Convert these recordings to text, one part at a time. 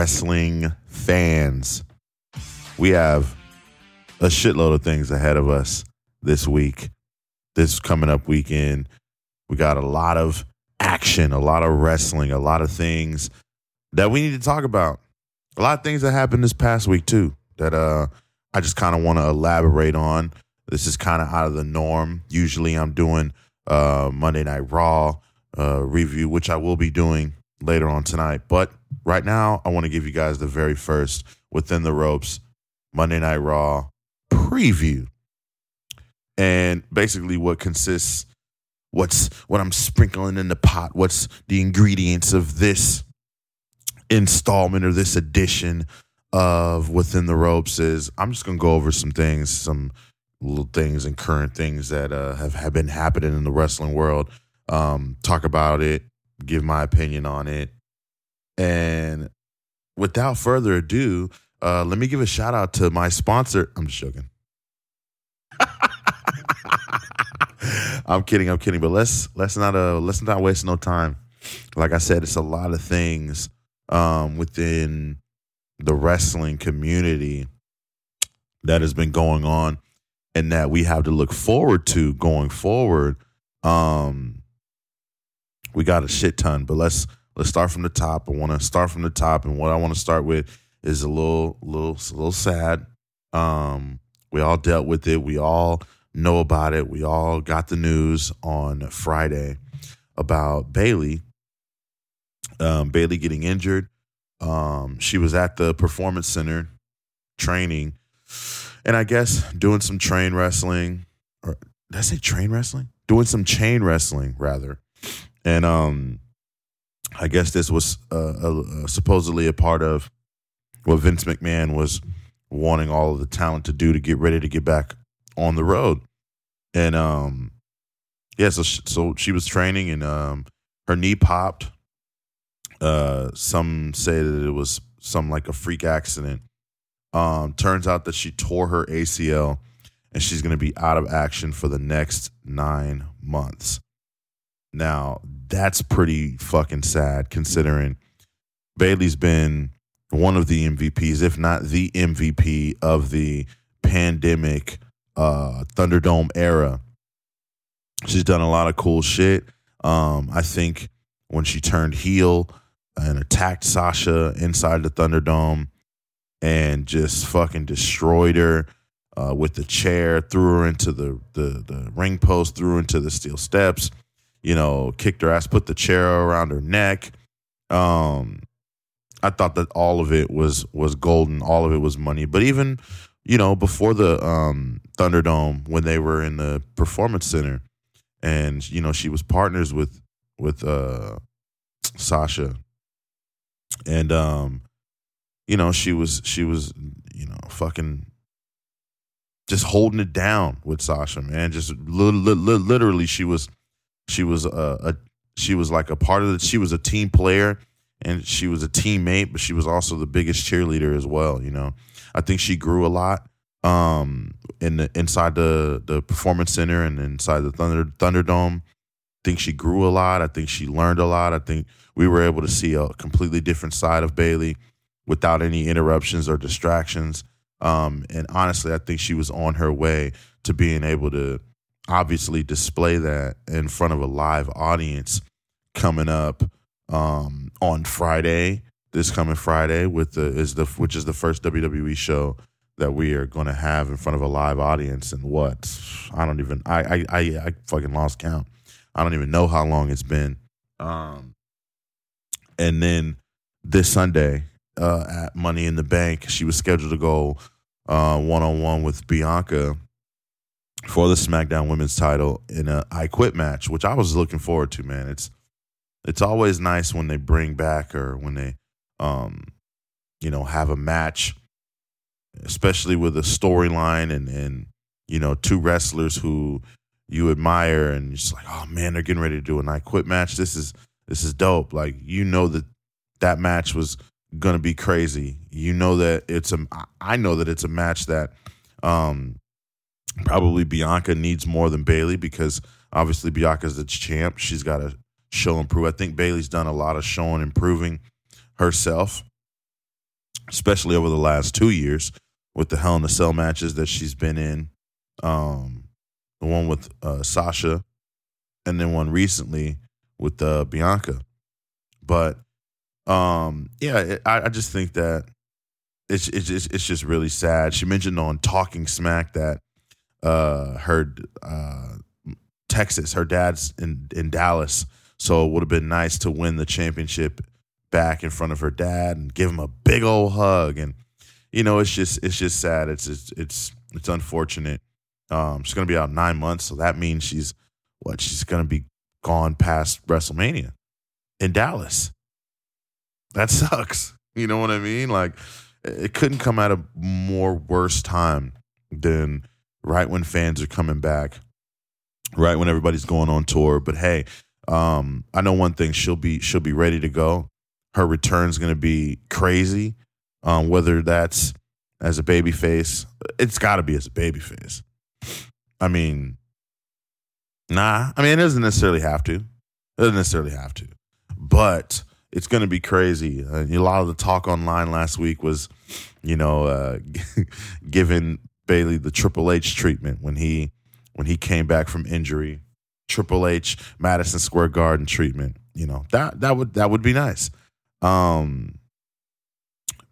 wrestling fans. We have a shitload of things ahead of us this week. This coming up weekend, we got a lot of action, a lot of wrestling, a lot of things that we need to talk about. A lot of things that happened this past week too that uh I just kind of want to elaborate on. This is kind of out of the norm. Usually I'm doing uh Monday Night Raw uh review, which I will be doing later on tonight. But right now, I want to give you guys the very first within the ropes Monday Night Raw preview. And basically what consists what's what I'm sprinkling in the pot, what's the ingredients of this installment or this edition of Within the Ropes is I'm just gonna go over some things, some little things and current things that uh, have, have been happening in the wrestling world. Um, talk about it, give my opinion on it. And without further ado, uh, let me give a shout out to my sponsor. I'm just joking. I'm kidding. I'm kidding. But let's let's not uh let's not waste no time. Like I said, it's a lot of things um, within the wrestling community that has been going on, and that we have to look forward to going forward. Um, we got a shit ton, but let's let's start from the top. I want to start from the top, and what I want to start with is a little little a little sad. Um, we all dealt with it. We all know about it. We all got the news on Friday about Bayley. Um, Bayley getting injured. Um, she was at the performance center training, and I guess doing some train wrestling. Or did I say train wrestling? Doing some chain wrestling rather, and um, I guess this was uh, uh, supposedly a part of what Vince McMahon was wanting all of the talent to do to get ready to get back on the road. And um, yeah, so she, so she was training and um, her knee popped. Uh, some say that it was some like a freak accident. Um, turns out that she tore her ACL and she's going to be out of action for the next nine months. Now, that's pretty fucking sad considering Bayley's been one of the MVPs, if not the MVP of the pandemic uh, Thunderdome era. She's done a lot of cool shit. Um, I think when she turned heel and attacked Sasha inside the Thunderdome and just fucking destroyed her uh, with the chair, threw her into the, the the ring post, threw her into the steel steps, you know, kicked her ass, put the chair around her neck. Um, I thought that all of it was was golden, all of it was money. But even you know before the um, Thunderdome, when they were in the Performance Center, and you know she was partners with with uh, Sasha, and um, you know she was she was you know fucking just holding it down with Sasha, man. Just li- li- li- literally, she was she was a, a she was like a part of the She was a team player and she was a teammate, but she was also the biggest cheerleader as well. You know, I think she grew a lot um, in the inside the the performance center and inside the Thunder Thunderdome. I think she grew a lot. I think she learned a lot. I think we were able to see a completely different side of Bayley without any interruptions or distractions. Um, and honestly, I think she was on her way to being able to obviously display that in front of a live audience coming up um, on Friday, this coming Friday, with the is the which is the first WWE show that we are going to have in front of a live audience. And what I don't even I I I, I fucking lost count. I don't even know how long it's been. Um, and then this Sunday uh, at Money in the Bank, she was scheduled to go one on one with Bianca for the SmackDown Women's Title in a I Quit match, which I was looking forward to. Man, it's it's always nice when they bring back or when they um you know have a match especially with a storyline and and you know two wrestlers who you admire and you're just like oh man they're getting ready to do an I quit match. This is this is dope. Like you know that that match was gonna be crazy. You know that it's a I know that it's a match that um probably Bianca needs more than Bayley because obviously Bianca's the champ she's got to show improve. I think Bayley's done a lot of showing improving herself. especially over the last two years with the Hell in a Cell matches that she's been in. Um, the one with uh, Sasha, and then one recently with uh, Bianca. But um, yeah, it, I, I just think that it's it's it's just really sad. She mentioned on Talking Smack that uh, her uh, Texas, her dad's in in Dallas, so it would have been nice to win the championship back in front of her dad and give him a big old hug. And you know, it's just it's just sad. It's it's it's, it's unfortunate. Um, she's gonna be out nine months, so that means she's what she's gonna be gone past WrestleMania in Dallas. That sucks. You know what I mean? Like it couldn't come at a more worse time than right when fans are coming back, right when everybody's going on tour. But hey, um, I know one thing: she'll be she'll be ready to go. Her return's going to be crazy. Um, whether that's as a baby face, it's got to be as a baby face. I mean, nah. I mean, it doesn't necessarily have to. It doesn't necessarily have to, but it's going to be crazy. Uh, a lot of the talk online last week was, you know, uh, giving Bayley the Triple H treatment when he when he came back from injury. Triple H Madison Square Garden treatment. You know that that would that would be nice. Um,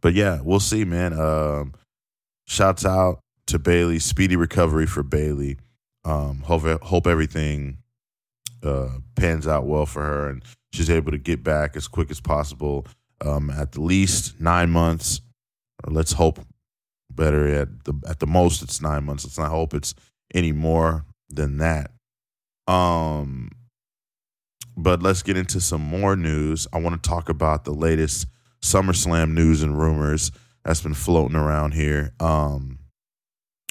but yeah, we'll see, man. Um, shouts out to Bayley. Speedy recovery for Bayley. Um, hope hope everything uh, pans out well for her and she's able to get back as quick as possible. Um, at the least nine months. let's hope better at the at the most it's nine months. Let's not hope it's any more than that. Um, but let's get into some more news. I want to talk about the latest SummerSlam news and rumors that's been floating around here. Um,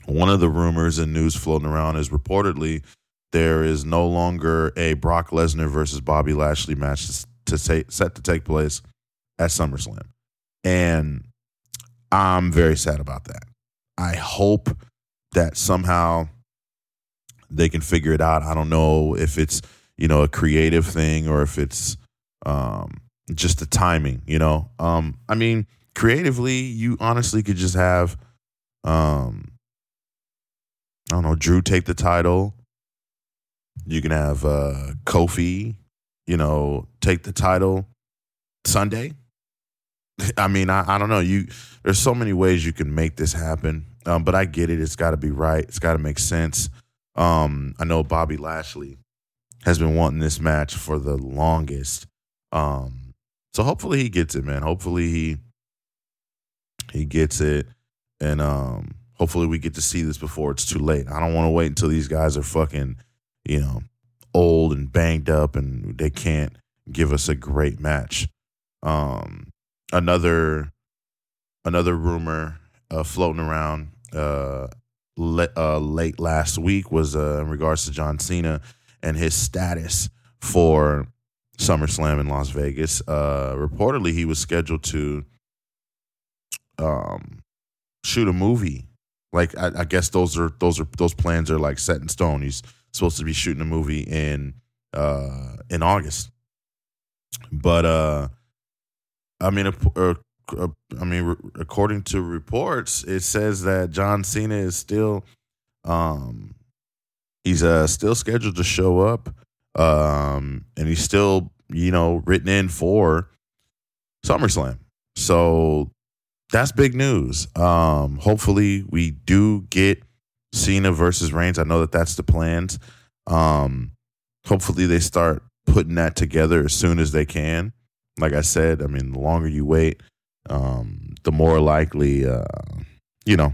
one of the rumors and news floating around is reportedly there is no longer a Brock Lesnar versus Bobby Lashley match to, say, set to take place at SummerSlam. And I'm very sad about that. I hope that somehow they can figure it out. I don't know if it's, you know, a creative thing or if it's um, just the timing, you know. Um, I mean, creatively, you honestly could just have um I don't know, Drew take the title you can have uh, Kofi, you know, take the title Sunday. I mean, I, I don't know. You there's so many ways you can make this happen, um, but I get it. It's got to be right. It's got to make sense. Um, I know Bobby Lashley has been wanting this match for the longest. Um, so hopefully he gets it, man. Hopefully he he gets it, and um, hopefully we get to see this before it's too late. I don't want to wait until these guys are fucking you know, old and banged up and they can't give us a great match. Um, another another rumor uh, floating around uh, le- uh, late last week was uh, in regards to John Cena and his status for SummerSlam in Las Vegas. Uh, reportedly, he was scheduled to um, shoot a movie. Like I, I guess those are those are those plans are like set in stone. He's supposed to be shooting a movie in uh in August. But uh I mean uh, uh, I mean according to reports it says that John Cena is still um he's uh still scheduled to show up um and he's still you know written in for SummerSlam. So that's big news. Um hopefully we do get Cena versus Reigns. I know that that's the plans. Um, hopefully they start putting that together as soon as they can. Like I said, I mean, the longer you wait, um, the more likely, uh, you know,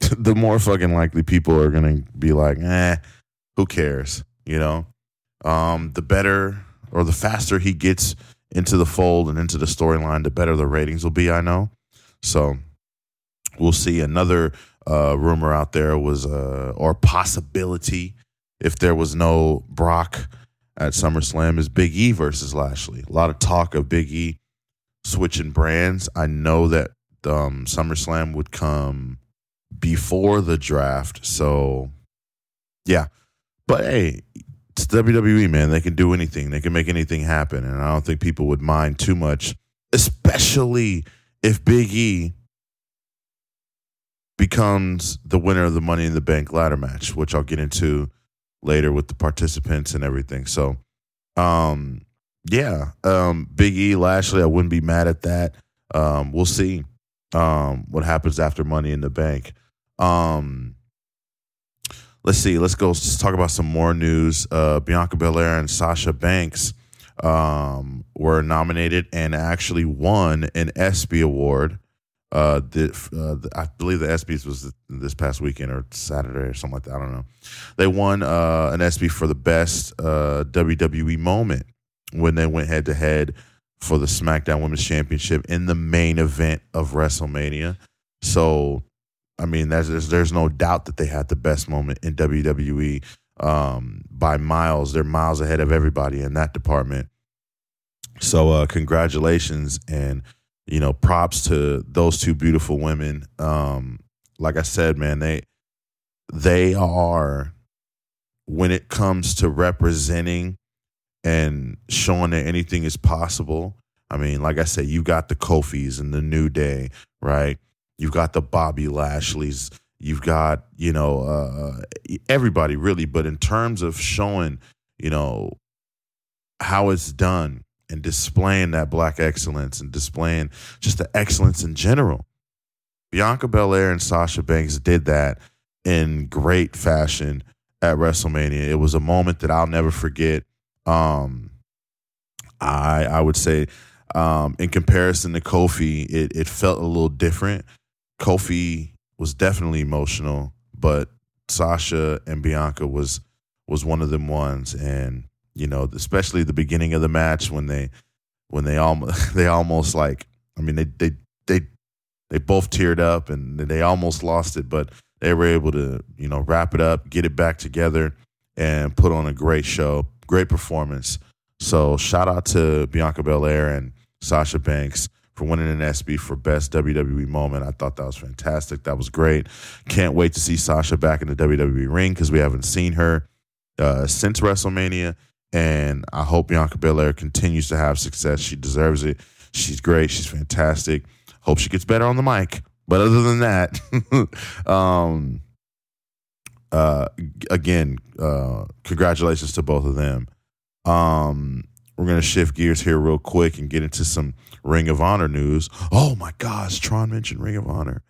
the more fucking likely people are gonna be like, eh, who cares? You know, um, the better or the faster he gets into the fold and into the storyline, the better the ratings will be. I know. So we'll see. Another uh, rumor out there was, uh, or possibility, if there was no Brock at SummerSlam, is Big E versus Lashley. A lot of talk of Big E switching brands. I know that um, SummerSlam would come before the draft, so yeah. But hey, it's WWE, man. They can do anything. They can make anything happen, and I don't think people would mind too much, especially if Big E becomes the winner of the Money in the Bank ladder match, which I'll get into later with the participants and everything. So, um, yeah, um, Big E Lashley, I wouldn't be mad at that. Um, we'll see um, what happens after Money in the Bank. Um, let's see. Let's go. Let's talk about some more news. Uh, Bianca Belair and Sasha Banks um, were nominated and actually won an ESPY award. Uh, the, uh, the, I believe the ESPYS was this past weekend or Saturday or something like that. I don't know. They won uh, an ESPY for the best uh, WWE moment when they went head to head for the SmackDown Women's Championship in the main event of WrestleMania. So, I mean, there's there's no doubt that they had the best moment in WWE um, by miles. They're miles ahead of everybody in that department. So, uh, congratulations and you know, props to those two beautiful women. Um, like I said, man, they they are when it comes to representing and showing that anything is possible. I mean, like I said, you got the Kofis and the New Day, right? You've got the Bobby Lashleys. You've got, you know, uh, everybody really. But in terms of showing, you know, how it's done and displaying that black excellence and displaying just the excellence in general. Bianca Belair and Sasha Banks did that in great fashion at WrestleMania. It was a moment that I'll never forget. Um, I I would say, um, in comparison to Kofi, it it felt a little different. Kofi was definitely emotional, but Sasha and Bianca was was one of them ones, and you know, especially the beginning of the match when they when they almost they almost like I mean they they they they both teared up and they almost lost it, but they were able to you know wrap it up, get it back together, and put on a great show, great performance. So shout out to Bianca Belair and Sasha Banks for winning an ESPY for best WWE moment. I thought that was fantastic. That was great. Can't wait to see Sasha back in the WWE ring because we haven't seen her uh, since WrestleMania. And I hope Bianca Belair continues to have success. She deserves it. She's great. She's fantastic. Hope she gets better on the mic. But other than that, um, uh, again, uh, congratulations to both of them. Um, we're gonna shift gears here real quick and get into some Ring of Honor news. Oh my gosh, Tron mentioned Ring of Honor.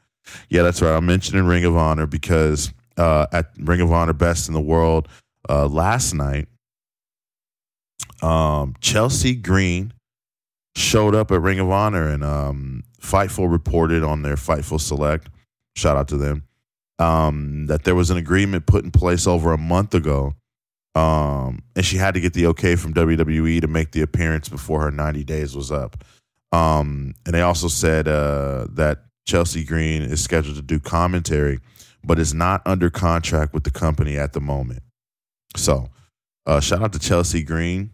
Yeah, that's right. I'm mentioning Ring of Honor because uh, at Ring of Honor Best in the World uh, last night, um, Chelsea Green showed up at Ring of Honor and um, Fightful reported on their Fightful Select. Shout out to them. Um, that there was an agreement put in place over a month ago. Um, and she had to get the okay from WWE to make the appearance before her 90 days was up. Um, and they also said uh, that Chelsea Green is scheduled to do commentary, but is not under contract with the company at the moment. So, uh, shout out to Chelsea Green.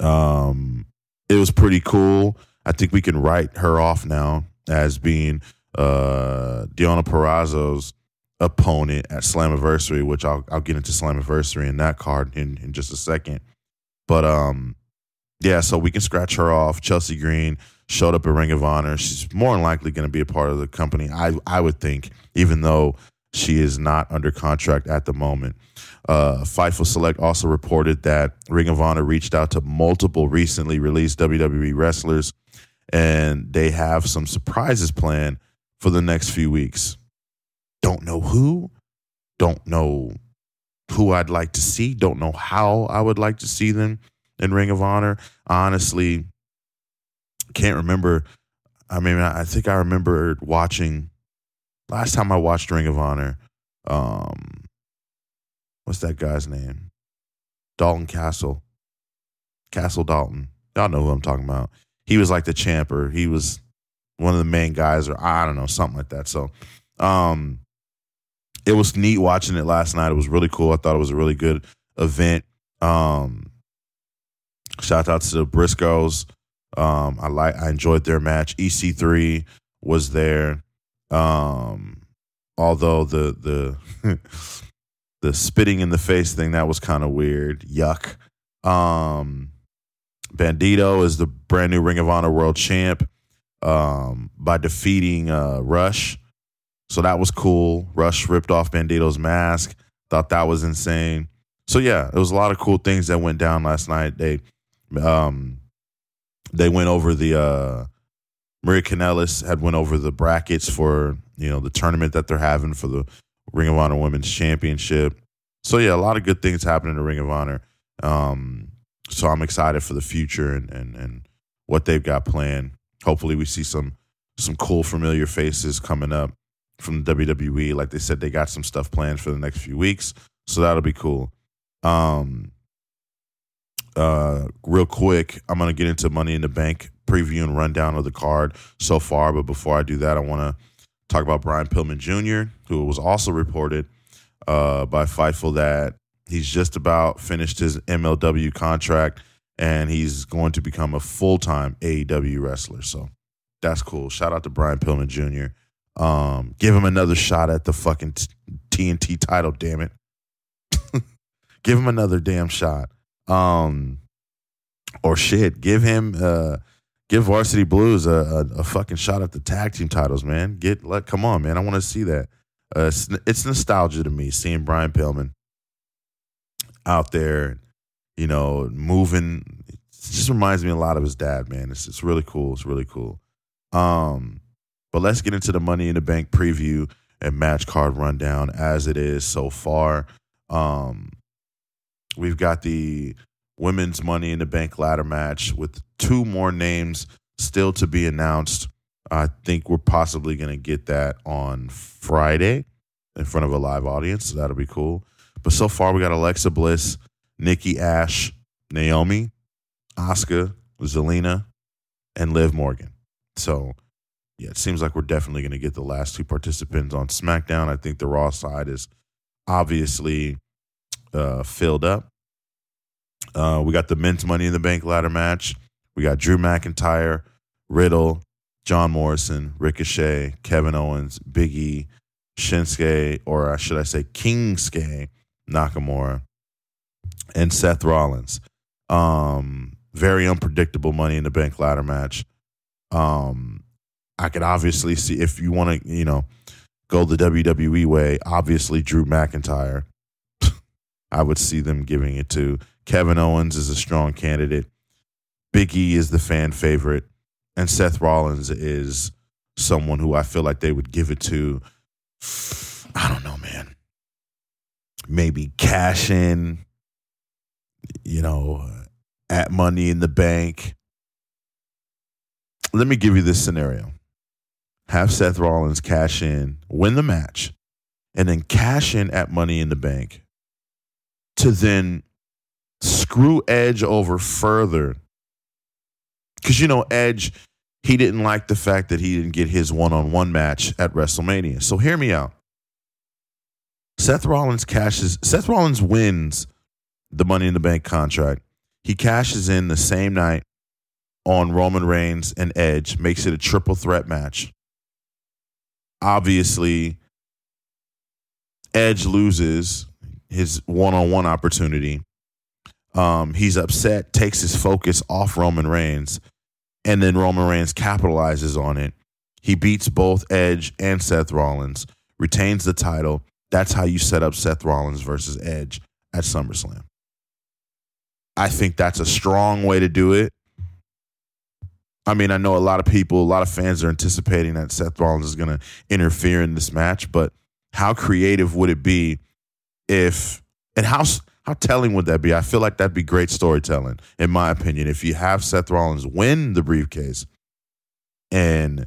Um, it was pretty cool. I think we can write her off now as being uh Deonna Purrazzo's opponent at Slammiversary, which I'll I'll get into Slammiversary in that card in, in just a second. But um yeah, so we can scratch her off. Chelsea Green showed up at Ring of Honor. She's more than likely going to be a part of the company, I I would think, even though she is not under contract at the moment. Uh, Fightful Select also reported that Ring of Honor reached out to multiple recently released WWE wrestlers, and they have some surprises planned for the next few weeks. Don't know who, don't know who I'd like to see, don't know how I would like to see them in Ring of Honor. Honestly, can't remember. I mean, I think I remember watching last time I watched Ring of Honor. Um, what's that guy's name? Dalton Castle. Castle Dalton. Y'all know who I'm talking about. He was like the champer. He was one of the main guys, or I don't know, something like that. So, um, it was neat watching it last night. It was really cool. I thought it was a really good event. Um, shout out to the Briscoes. Um, I like I enjoyed their match. EC3 was there. Um, although the the the spitting in the face thing that was kind of weird. Yuck. Um, Bandito is the brand new Ring of Honor World Champ. um, by defeating uh, Rush. So that was cool. Rush ripped off Bandito's mask. Thought that was insane. So yeah, it was a lot of cool things that went down last night. They um they went over the uh Maria Kanellis had went over the brackets for, you know, the tournament that they're having for the Ring of Honor Women's Championship. So yeah, a lot of good things happening in the Ring of Honor. Um so I'm excited for the future and and and what they've got planned. Hopefully we see some some cool familiar faces coming up from the WWE. Like they said, they got some stuff planned for the next few weeks, so that'll be cool. Um, uh, real quick, I'm gonna get into Money in the Bank preview and rundown of the card so far. But before I do that, I want to talk about Brian Pillman Jr., who was also reported uh, by Fightful that he's just about finished his MLW contract and he's going to become a full time AEW wrestler. So that's cool. Shout out to Brian Pillman Jr. Um, give him another shot at the fucking TNT title, damn it. give him another damn shot. Um, or shit, give him uh, give Varsity Blues a, a, a, fucking shot at the tag team titles, man. Get let come on, man. I want to see that. Uh, it's, it's, nostalgia to me seeing Brian Pillman out there, you know, moving. It just reminds me a lot of his dad, man. It's it's really cool. It's really cool. Um, but let's get into the Money in the Bank preview and match card rundown as it is so far. Um, we've got the women's Money in the Bank ladder match with two more names still to be announced. I think we're possibly going to get that on Friday in front of a live audience. So that'll be cool. But so far, we got Alexa Bliss, Nikki Ash, Naomi, Asuka, Zelina, and Liv Morgan. So yeah, it seems like we're definitely going to get the last two participants on SmackDown. I think the Raw side is obviously uh, filled up. Uh, we got the men's Money in the Bank ladder match. We got Drew McIntyre, Riddle, John Morrison, Ricochet, Kevin Owens, Big E, Shinsuke, or should I say Kingsuke Nakamura, and Seth Rollins. Um, very unpredictable Money in the Bank ladder match. Um, I could obviously see if you want to, you know, go the WWE way, obviously Drew McIntyre. I would see them giving it to Kevin Owens is a strong candidate. Big E is the fan favorite, and Seth Rollins is someone who I feel like they would give it to. I don't know, man. Maybe cash in, you know, at Money in the Bank. Let me give you this scenario have Seth Rollins cash in, win the match, and then cash in at Money in the Bank to then screw Edge over further. Because, you know, Edge, he didn't like the fact that he didn't get his one on one match at WrestleMania. So hear me out. Seth Rollins cashes, Seth Rollins wins the Money in the Bank contract. He cashes in the same night on Roman Reigns and Edge, makes it a triple threat match obviously Edge loses his one-on-one opportunity. Um, he's upset, takes his focus off Roman Reigns, and then Roman Reigns capitalizes on it. He beats both Edge and Seth Rollins, retains the title. That's how you set up Seth Rollins versus Edge at SummerSlam. I think that's a strong way to do it. I mean, I know a lot of people, a lot of fans are anticipating that Seth Rollins is going to interfere in this match, but how creative would it be if and how how telling would that be? I feel like that'd be great storytelling, in my opinion. If you have Seth Rollins win the briefcase and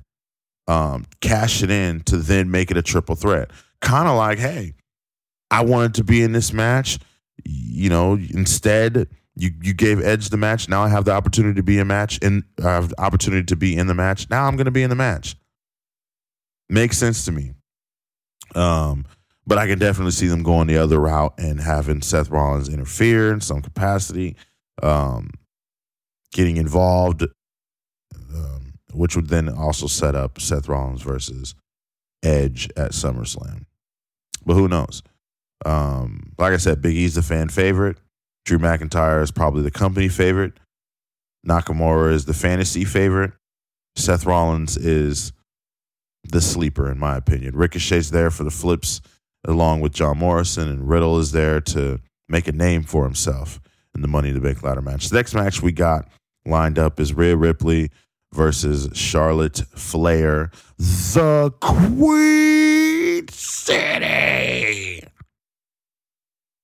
um, cash it in to then make it a triple threat, kind of like, hey, I wanted to be in this match. You know, instead you you gave Edge the match. Now I have the opportunity to be a match and I have the opportunity to be in the match. Now I'm going to be in the match. Makes sense to me. Um, but I can definitely see them going the other route and having Seth Rollins interfere in some capacity, um, getting involved, um, which would then also set up Seth Rollins versus Edge at SummerSlam. But who knows? Um, like I said, Big E's the fan favorite. Drew McIntyre is probably the company favorite. Nakamura is the fantasy favorite. Seth Rollins is the sleeper, in my opinion. Ricochet's there for the flips, along with John Morrison, and Riddle is there to make a name for himself in the Money in the Bank ladder match. The next match we got lined up is Rhea Ripley versus Charlotte Flair, the Queen City.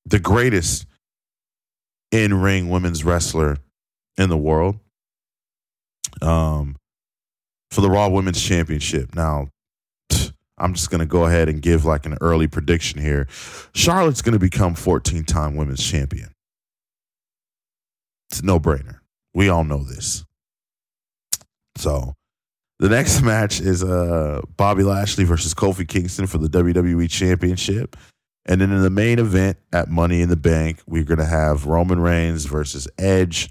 The greatest in ring women's wrestler in the world. Um, for the Raw Women's Championship. Now, I'm just going to go ahead and give like an early prediction here. Charlotte's going to become 14 time women's champion. It's a no brainer. We all know this. So the next match is uh, Bobby Lashley versus Kofi Kingston for the WWE Championship. And then in the main event at Money in the Bank, we're going to have Roman Reigns versus Edge.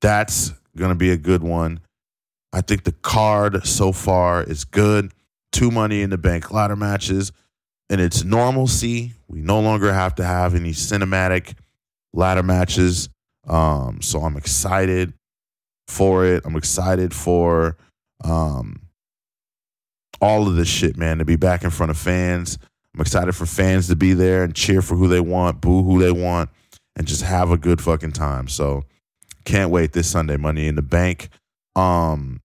That's going to be a good one. I think the card so far is good. Two Money in the Bank ladder matches. And it's normalcy. We no longer have to have any cinematic ladder matches. Um, so I'm excited for it. I'm excited for um, all of this shit, man, to be back in front of fans. I'm excited for fans to be there and cheer for who they want, boo who they want, and just have a good fucking time. So can't wait this Sunday, Money in the Bank. Um,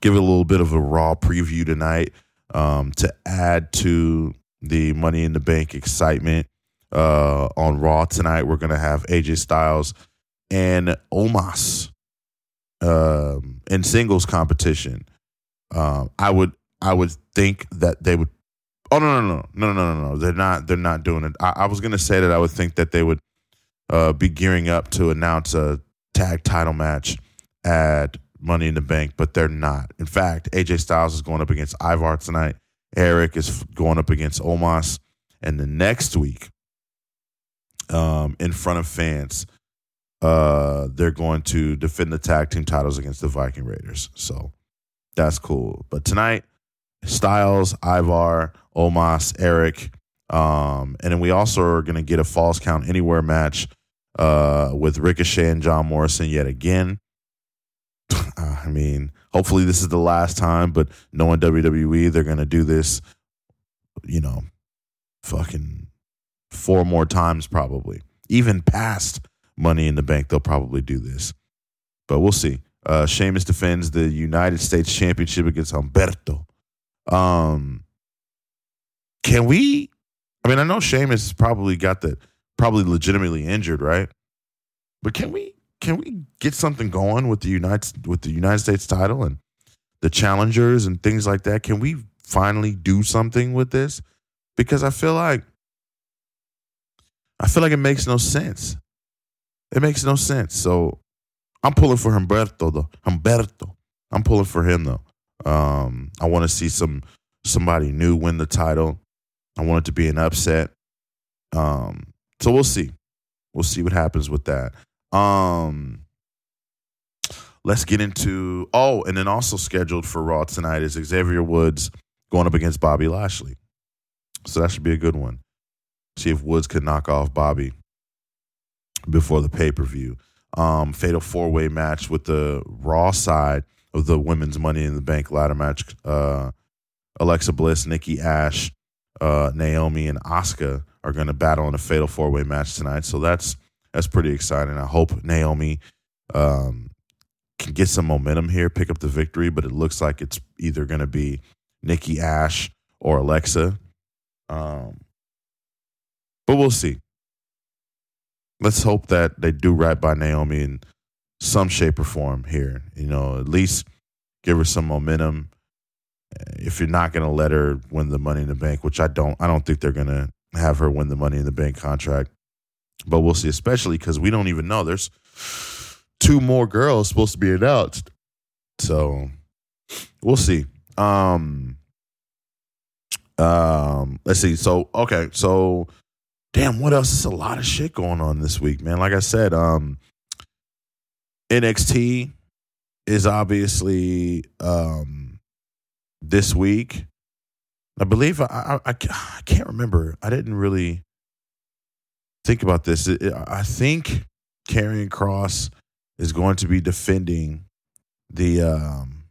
give it a little bit of a raw preview tonight um, to add to the Money in the Bank excitement. Uh, on Raw tonight, we're gonna have AJ Styles and Omos um, in singles competition, um, I would I would think that they would. Oh no no no no no no no! They're not they're not doing it. I, I was gonna say that I would think that they would uh, be gearing up to announce a tag title match at Money in the Bank, but they're not. In fact, AJ Styles is going up against Ivar tonight. Eric is going up against Omos, and the next week, um, in front of fans, uh, they're going to defend the tag team titles against the Viking Raiders. So that's cool. But tonight, Styles, Ivar, Omos, Eric, um, and then we also are going to get a falls count anywhere match uh, with Ricochet and John Morrison yet again. I mean, hopefully this is the last time, but knowing WWE, they're going to do this, you know, fucking four more times probably, even past Money in the Bank, they'll probably do this. But we'll see. Uh, Sheamus defends the United States Championship against Humberto. Um, can we? I mean, I know Sheamus probably got the probably legitimately injured, right? But can we can we get something going with the United with the United States title and the challengers and things like that? Can we finally do something with this? Because I feel like I feel like it makes no sense. It makes no sense. So I'm pulling for Humberto though. Humberto. I'm pulling for him though. Um, I want to see some somebody new win the title. I want it to be an upset. Um, so we'll see. We'll see what happens with that. Um, let's get into oh, and then also scheduled for Raw tonight is Xavier Woods going up against Bobby Lashley. So that should be a good one. See if Woods could knock off Bobby before the pay per view. Um, fatal four way match with the Raw side of the women's Money in the Bank ladder match. Uh, Alexa Bliss, Nikki Ash, uh, Naomi, and Asuka are going to battle in a fatal four way match tonight. So that's that's pretty exciting. I hope Naomi um, can get some momentum here, pick up the victory. But it looks like it's either going to be Nikki Ash or Alexa. Um, but we'll see let's hope that they do right by Naomi in some shape or form here. You know, at least give her some momentum. If you're not going to let her win the Money in the Bank, which I don't, I don't think they're going to have her win the Money in the Bank contract. But we'll see, especially because we don't even know. There's two more girls supposed to be announced, so we'll see. Um, um, let's see. So okay, so damn, what else? There's a lot of shit going on this week, man. Like I said, um, NXT is obviously um, this week. I believe I, I, I can't remember. I didn't really think about this. I think Karrion Kross is going to be defending the um,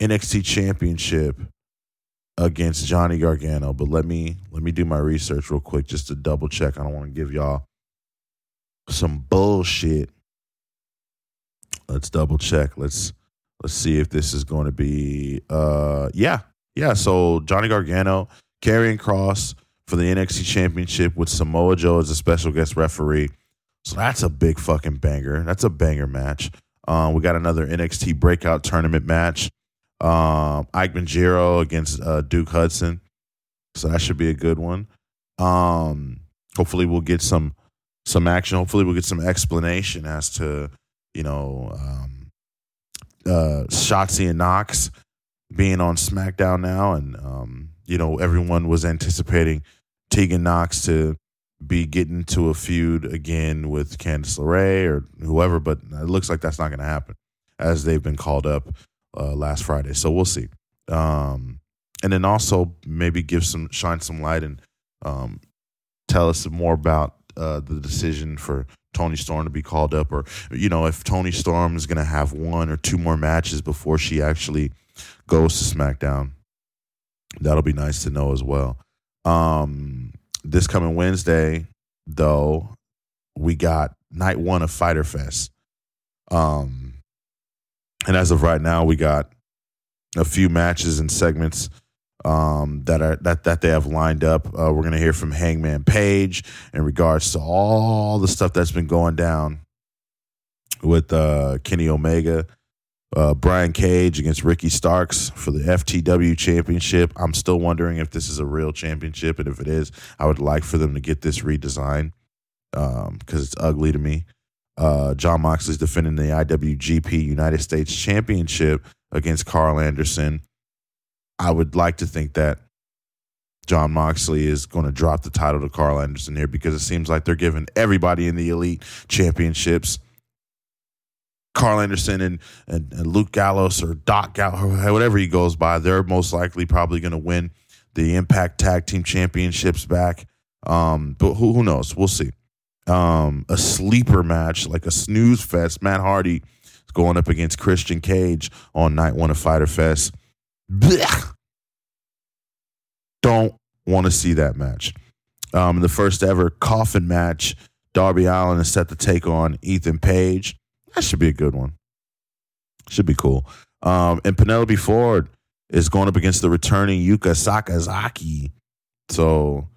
NXT Championship against Johnny Gargano. But let me let me do my research real quick just to double check. I don't want to give y'all some bullshit. Let's double check. Let's let's see if this is going to be uh yeah. Yeah, so Johnny Gargano, Karrion Kross for the NXT Championship with Samoa Joe as a special guest referee. So that's a big fucking banger. That's a banger match. Um, we got another NXT breakout tournament match. Um, Ikemen Jiro against uh, Duke Hudson. So that should be a good one. Um, hopefully we'll get some some action. Hopefully we'll get some explanation as to you know um, uh, Shotzi and Nox being on SmackDown now, and um, you know everyone was anticipating Tegan Nox to be getting to a feud again with Candice LeRae or whoever, but it looks like that's not going to happen as they've been called up uh, last Friday. So we'll see. Um, and then also maybe give some shine some light and um, tell us more about uh, the decision for Toni Storm to be called up, or you know if Toni Storm is going to have one or two more matches before she actually goes to SmackDown. That'll be nice to know as well. Um, this coming Wednesday, though, we got night one of Fyter Fest. Um, and as of right now, we got a few matches and segments um, that are that that they have lined up. Uh, we're gonna hear from Hangman Page in regards to all the stuff that's been going down with uh, Kenny Omega, uh, Brian Cage against Ricky Starks for the FTW Championship. I'm still wondering if this is a real championship, and if it is, I would like for them to get this redesigned because um, it's ugly to me. Uh, Jon Moxley's defending the IWGP United States Championship against Karl Anderson. I would like to think that Jon Moxley is going to drop the title to Karl Anderson here because it seems like they're giving everybody in the elite championships. Karl Anderson and, and, and Luke Gallows or Doc Gallows, whatever he goes by, they're most likely probably going to win the Impact Tag Team Championships back. Um, but who, who knows? We'll see um, a sleeper match, like a snooze fest. Matt Hardy is going up against Christian Cage on night one of Fyter Fest. Blech. Don't want to see that match. Um, the first ever coffin match, Darby Allin is set to take on Ethan Page. That should be a good one. Should be cool. Um, and Penelope Ford is going up against the returning Yuka Sakazaki. So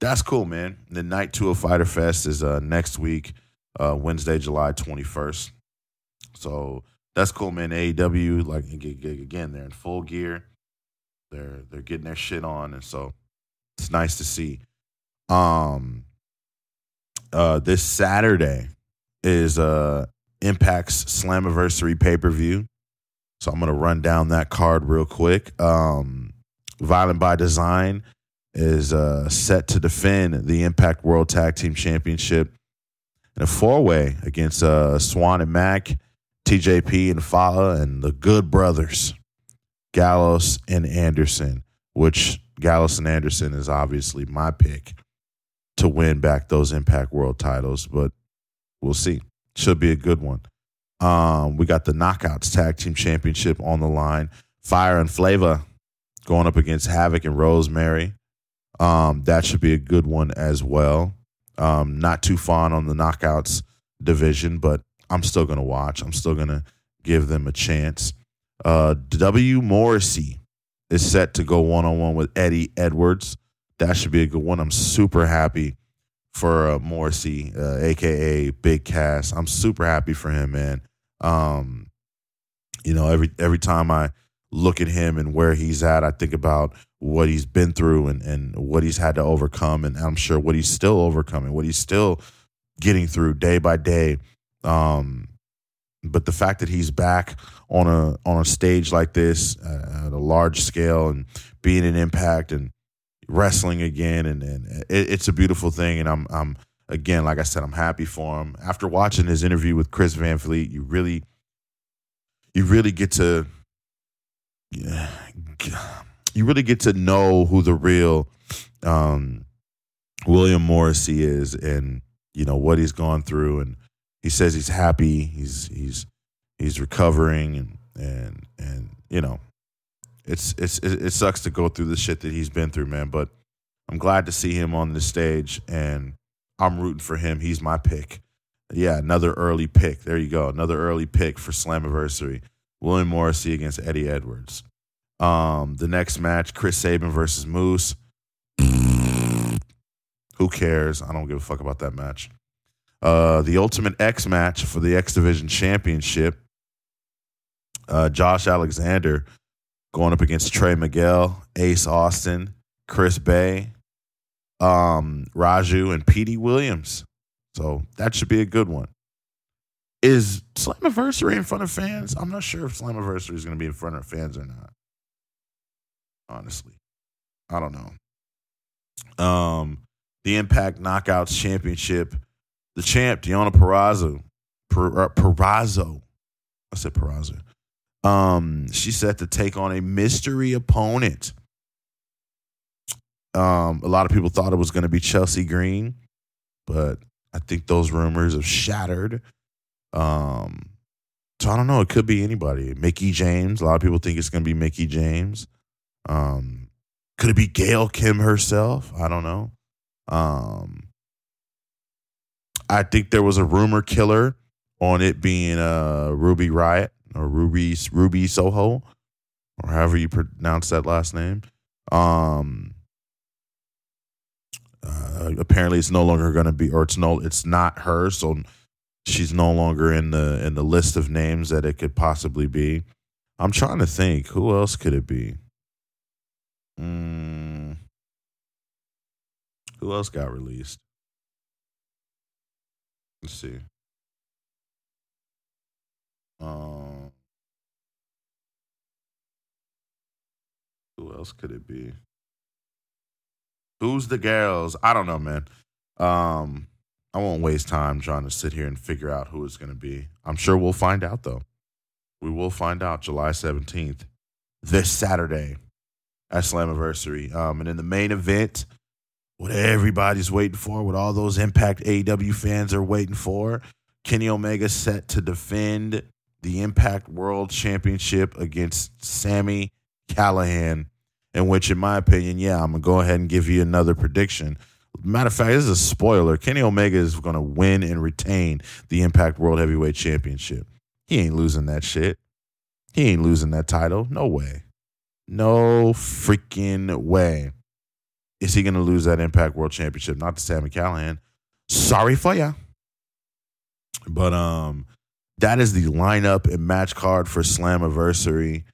that's cool, man. The night two of Fyter Fest is uh, next week, uh, Wednesday, July 21st. So that's cool, man. AEW, like again, they're in full gear. They're they're getting their shit on, and so it's nice to see. Um, uh, this Saturday is uh Impact's Slammiversary pay per view. So I'm gonna run down that card real quick. Um, Violent by Design is uh, set to defend the Impact World Tag Team Championship in a four way against uh, Swann and Mack, TJP and Fallah, and the Good Brothers, Gallows and Anderson, which Gallows and Anderson is obviously my pick to win back those Impact World titles, but we'll see. Should be a good one. Um, we got the Knockouts Tag Team Championship on the line. Fire and Flavor going up against Havok and Rosemary. Um, that should be a good one as well. Um, not too fond on the knockouts division, but I'm still gonna watch. I'm still gonna give them a chance. Uh, W Morrissey is set to go one on one with Eddie Edwards. That should be a good one. I'm super happy for uh, Morrissey, uh, aka Big Cass. I'm super happy for him, man. Um, you know, every every time I look at him and where he's at, I think about what he's been through and, and what he's had to overcome. And I'm sure what he's still overcoming, what he's still getting through day by day. Um, but the fact that he's back on a on a stage like this uh, at a large scale and being an impact and wrestling again and, and it, it's a beautiful thing and I'm I'm again like I said I'm happy for him after watching his interview with Chris Van Vliet you really you really get to you really get to know who the real um, William Morrissey is, and you know what he's gone through. And he says he's happy. He's he's he's recovering, and and and you know, it's it's it, sucks to go through the shit that he's been through, man. But I'm glad to see him on the stage, and I'm rooting for him. He's my pick. Yeah, another early pick. There you go. Another early pick for Slammiversary. William Morrissey against Eddie Edwards. Um, the next match, Chris Sabin versus Moose. Who cares? I don't give a fuck about that match. Uh, the Ultimate X match for the X Division Championship. Uh, Josh Alexander going up against Trey Miguel, Ace Austin, Chris Bey, um, Raju, and Petey Williams. So that should be a good one. Is Slammiversary in front of fans? I'm not sure if Slammiversary is going to be in front of fans or not. Honestly, I don't know. Um, the Impact Knockouts Championship, the champ Deonna Purrazzo, uh, Purrazzo, I said Purrazzo. Um, she's set to take on a mystery opponent. Um, a lot of people thought it was going to be Chelsea Green, but I think those rumors have shattered. Um, so I don't know. It could be anybody. Mickie James. A lot of people think it's going to be Mickie James. Um, could it be Gail Kim herself? I don't know. Um, I think there was a rumor killer on it being uh, Ruby Riott or Ruby Ruby Soho or however you pronounce that last name. Um, uh, apparently, it's no longer going to be, or it's no, it's not her. So she's no longer in the in the list of names that it could possibly be. I'm trying to think who else could it be. Mm, who else got released? Let's see. Um, who else could it be? Who's the girls? I don't know, man. Um, I won't waste time trying to sit here and figure out who it's going to be. I'm sure we'll find out, though. We will find out July 17th, this Saturday at Slammiversary. Um, and in the main event, what everybody's waiting for, what all those Impact AEW fans are waiting for, Kenny Omega set to defend the Impact World Championship against Sami Callihan in which, in my opinion, yeah, I'm gonna go ahead and give you another prediction. Matter of fact, this is a spoiler. Kenny Omega is gonna win and retain the Impact World Heavyweight Championship. He ain't losing that shit. He ain't losing that title. No way. No freaking way. Is he gonna lose that Impact World Championship? Not to Sami Callihan. Sorry for ya. But um, that is the lineup and match card for Slammiversary.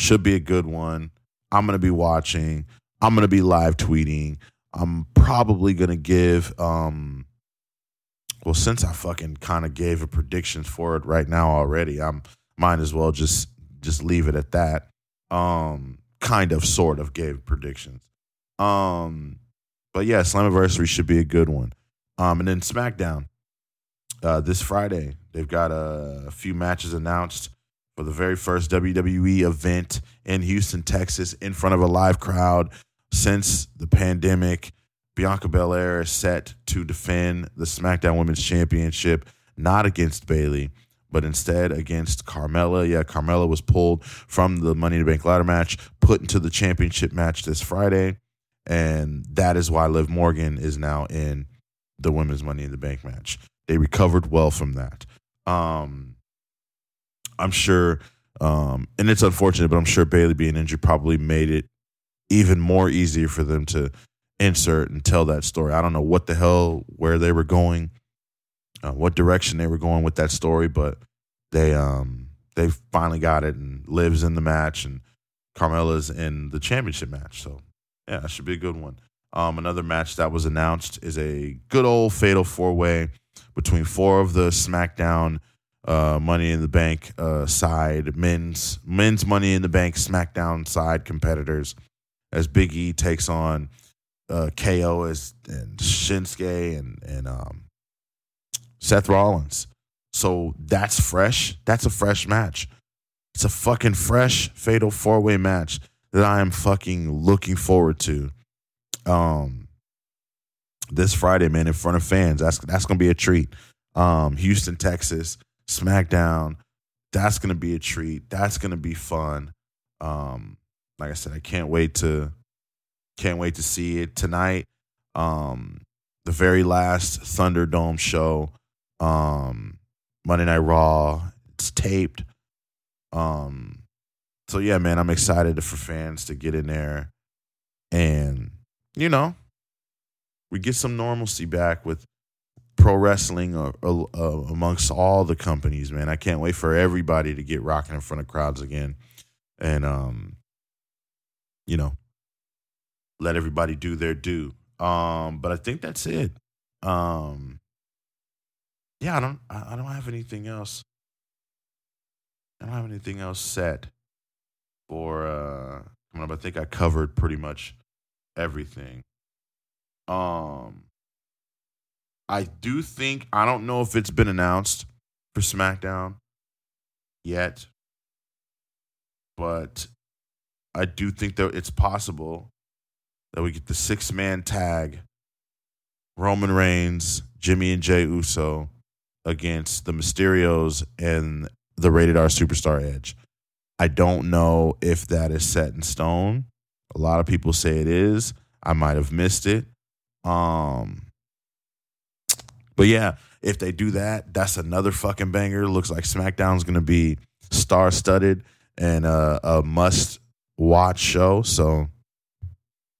Should be a good one. I'm going to be watching. I'm going to be live tweeting. I'm probably going to give, um, well, since I fucking kind of gave a predictions for it right now already, I'm might as well just just leave it at that. Um, kind of, sort of gave predictions. Um, but yeah, Slammiversary should be a good one. Um, and then SmackDown uh, this Friday, they've got a, a few matches announced for the very first WWE event in Houston, Texas, in front of a live crowd since the pandemic. Bianca Belair is set to defend the SmackDown Women's Championship, not against Bayley, but instead against Carmella. Yeah, Carmella was pulled from the Money in the Bank ladder match, put into the championship match this Friday. And that is why Liv Morgan is now in the Women's Money in the Bank match. They recovered well from that. Um, I'm sure, um, and it's unfortunate, but I'm sure Bayley being injured probably made it even more easier for them to insert and tell that story. I don't know what the hell where they were going, uh, what direction they were going with that story, but they um they finally got it and lives in the match and Carmella's in the championship match. So yeah, that should be a good one. Um, another match that was announced is a good old fatal four way between four of the SmackDown uh, Money in the Bank uh, side, men's men's Money in the Bank SmackDown side competitors, as Big E takes on uh, KO as and Shinsuke and and um, Seth Rollins. So that's fresh. That's a fresh match. It's a fucking fresh fatal four way match that I am fucking looking forward to. Um, this Friday, man, in front of fans. That's that's gonna be a treat. Um, Houston, Texas. SmackDown. That's to be a treat. That's to be fun. Um, like I said, I can't wait to can't wait to see it tonight. Um, the very last Thunderdome show, um, Monday Night Raw. It's taped. Um, so yeah, man, I'm excited for fans to get in there, and you know, we get some normalcy back with pro wrestling uh, uh, uh, amongst all the companies. Man, I can't wait for everybody to get rocking in front of crowds again, and um, you know, let everybody do their due. Um, but I think that's it. Um, yeah, I don't, I don't have anything else. I don't have anything else set for uh coming up. I think I covered pretty much everything. Um, I do think I don't know if it's been announced for SmackDown yet, but I do think that it's possible that we get the six man tag Roman Reigns, Jimmy and Jey Uso against the Mysterios and the rated R superstar Edge. I don't know if that is set in stone. A lot of people say it is. I might have missed it. Um but yeah, if they do that, that's another fucking banger. Looks like SmackDown's gonna be star studded and uh, a must watch show. So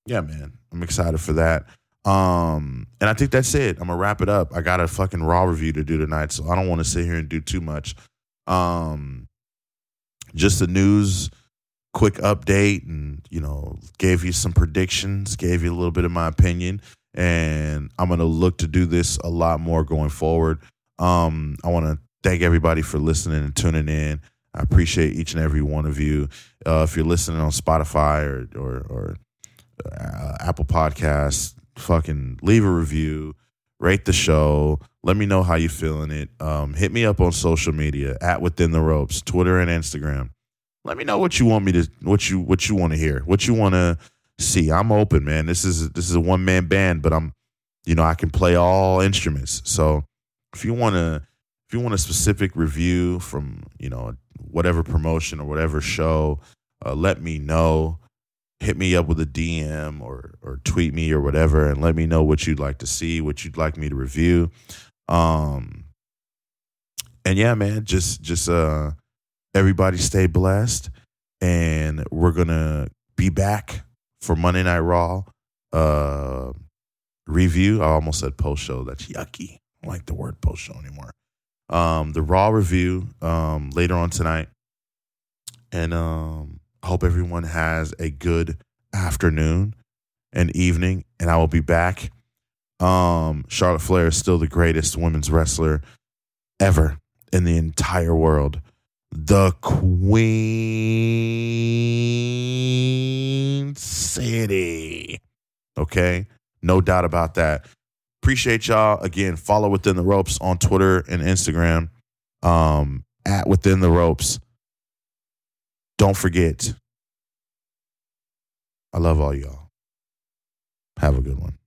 yeah, man, I'm excited for that. Um, and I think that's it. I'm gonna wrap it up. I got a fucking raw review to do tonight, so I don't want to sit here and do too much. Um, just the news, quick update, and you know, gave you some predictions, gave you a little bit of my opinion, and I'm gonna look to do this a lot more going forward. Um, I want to thank everybody for listening and tuning in. I appreciate each and every one of you. Uh, if you're listening on Spotify or or, or uh, Apple Podcasts, fucking leave a review, rate the show. Let me know how you're feeling it. Um, hit me up on social media at Within the Ropes, Twitter and Instagram. Let me know what you want me to, what you, what you want to hear, what you want to see. I'm open, man. This is this is a one man band, but I'm, you know, I can play all instruments. So if you want to, if you want a specific review from, you know, whatever promotion or whatever show, uh, let me know hit me up with a DM or or tweet me or whatever and let me know what you'd like to see, what you'd like me to review. Um and yeah, man, just just uh everybody stay blessed and we're to be back for Monday Night Raw uh review. I almost said post show. That's yucky. I don't like the word post show anymore. Um the Raw review um later on tonight. And um I hope everyone has a good afternoon and evening, and I will be back. Um, Charlotte Flair is still the greatest women's wrestler ever in the entire world. The Queen City. Okay? No doubt about that. Appreciate y'all. Again, follow Within the Ropes on Twitter and Instagram um, at Within the Ropes. Don't forget, I love all y'all. Have a good one.